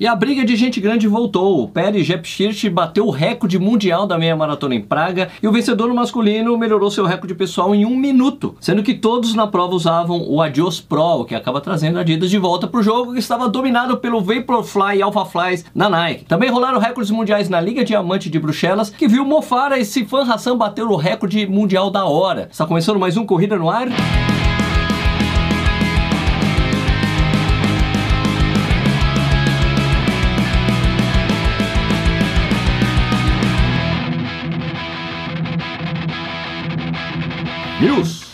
E a briga de gente grande voltou. O Pérez Jepchirch bateu o recorde mundial da meia maratona em Praga e o vencedor masculino melhorou seu recorde pessoal em um minuto, sendo que todos na prova usavam o Adios Pro, que acaba trazendo a Adidas de volta para o jogo que estava dominado pelo Vaporfly e Alphaflys da Nike. Também rolaram recordes mundiais na Liga Diamante de Bruxelas, que viu Mofara e Sifan Hassan bater o recorde mundial da hora. Está começando mais um Corrida no Ar. News.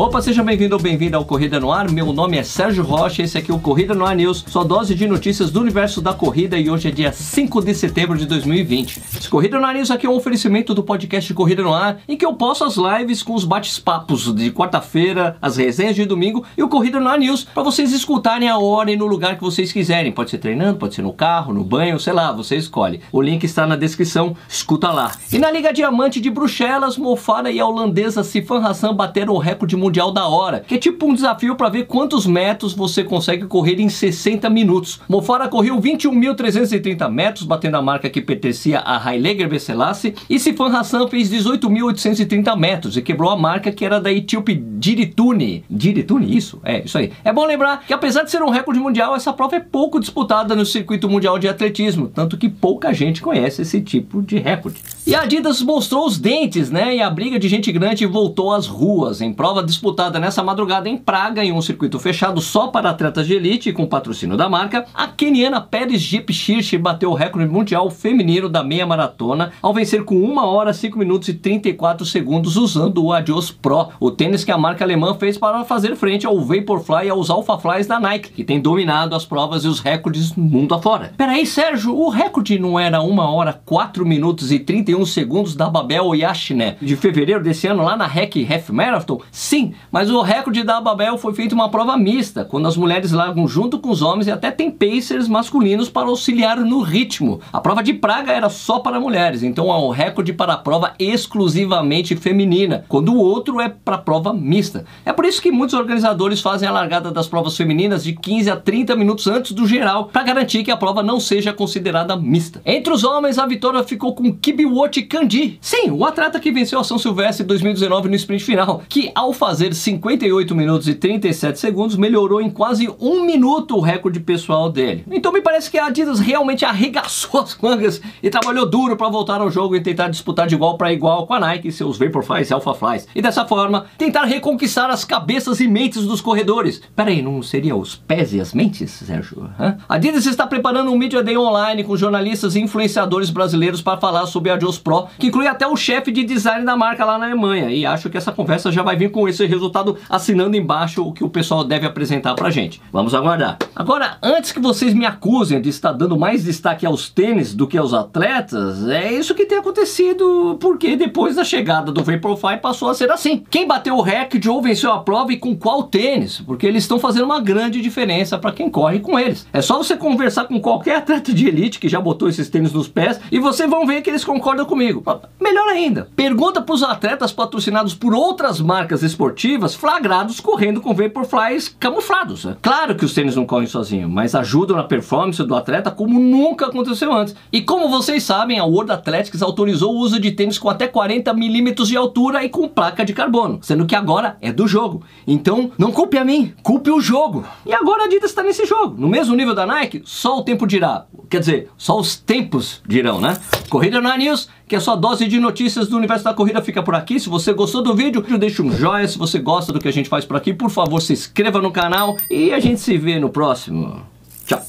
Opa, seja bem-vindo ou bem-vinda ao Corrida no Ar. Meu nome é Sérgio Rocha, esse aqui é o Corrida no Ar News, sua dose de notícias do universo da corrida e hoje é dia 5 de setembro de 2020. Esse Corrida no Ar News aqui é um oferecimento do podcast Corrida no Ar, em que eu posto as lives com os bate-papos de quarta-feira, as resenhas de domingo e o Corrida no Ar News para vocês escutarem a hora e no lugar que vocês quiserem. Pode ser treinando, pode ser no carro, no banho, sei lá, você escolhe. O link está na descrição, escuta lá. E na Liga Diamante de Bruxelas, Mofara e a holandesa Sifan Hassan bateram o recorde mundial Mundial da Hora, que é tipo um desafio para ver quantos metros você consegue correr em 60 minutos. Mofara correu 21.330 metros, batendo a marca que pertencia a Haile Besselassie, e Sifan Hassan fez 18.830 metros e quebrou a marca que era da etíope Diritune. Diritune, isso? É, isso aí. É bom lembrar que apesar de ser um recorde mundial, essa prova é pouco disputada no circuito mundial de atletismo, tanto que pouca gente conhece esse tipo de recorde. E a Adidas mostrou os dentes, né? E a briga de gente grande voltou às ruas em prova disputada nessa madrugada em Praga, em um circuito fechado só para atletas de elite com patrocínio da marca, a keniana Pérez Jepchirch bateu o recorde mundial feminino da meia maratona ao vencer com 1 hora, 5 minutos e 34 segundos usando o Adios Pro, o tênis que a marca alemã fez para fazer frente ao Vaporfly e aos Alphaflys da Nike, que tem dominado as provas e os recordes mundo afora. Peraí, Sérgio, o recorde não era 1 hora, 4 minutos e 31 segundos da Babel Yashine de fevereiro desse ano lá na REC Half Marathon? Sim, mas o recorde da Babel foi feito uma prova mista, quando as mulheres largam junto com os homens e até tem pacers masculinos para auxiliar no ritmo. A prova de Praga era só para mulheres, então há um recorde para a prova exclusivamente feminina, quando o outro é para a prova mista. É por isso que muitos organizadores fazem a largada das provas femininas de 15 a 30 minutos antes do geral, para garantir que a prova não seja considerada mista. Entre os homens, a vitória ficou com Kibiwot Kandi. Sim, o atleta que venceu a São Silvestre 2019 no sprint final, que ao fazer fazer 58 minutos e 37 segundos, melhorou em quase um minuto o recorde pessoal dele. Então me parece que a Adidas realmente arregaçou as mangas e trabalhou duro para voltar ao jogo e tentar disputar de igual para igual com a Nike e seus Vaporflies e Alphaflies. E dessa forma, tentar reconquistar as cabeças e mentes dos corredores. Peraí, não seria os pés e as mentes, Sérgio? Hã? A Adidas está preparando um Media Day online com jornalistas e influenciadores brasileiros para falar sobre a Adios Pro, que inclui até o chefe de design da marca lá na Alemanha. E acho que essa conversa já vai vir com esse resultado assinando embaixo o que o pessoal deve apresentar pra gente. Vamos aguardar. Agora, antes que vocês me acusem de estar dando mais destaque aos tênis do que aos atletas, é isso que tem acontecido porque depois da chegada do Vaporfly passou a ser assim. Quem bateu o recorde ou venceu a prova e com qual tênis? Porque eles estão fazendo uma grande diferença para quem corre com eles. É só você conversar com qualquer atleta de elite que já botou esses tênis nos pés e vocês vão ver que eles concordam comigo. Melhor ainda, pergunta para os atletas patrocinados por outras marcas esportivas flagrados correndo com Vaporflies camuflados. Né? Claro que os tênis não correm sozinhos, mas ajudam na performance do atleta como nunca aconteceu antes. E como vocês sabem, a World Athletics autorizou o uso de tênis com até 40 milímetros de altura e com placa de carbono, sendo que agora é do jogo. Então, não culpe a mim, culpe o jogo. E agora a Adidas está nesse jogo. No mesmo nível da Nike, só o tempo dirá. Quer dizer, só os tempos dirão, né? Corrida na News que a sua dose de notícias do universo da corrida fica por aqui. Se você gostou do vídeo, deixa um joinha. Se você gosta do que a gente faz por aqui, por favor, se inscreva no canal e a gente se vê no próximo. Tchau!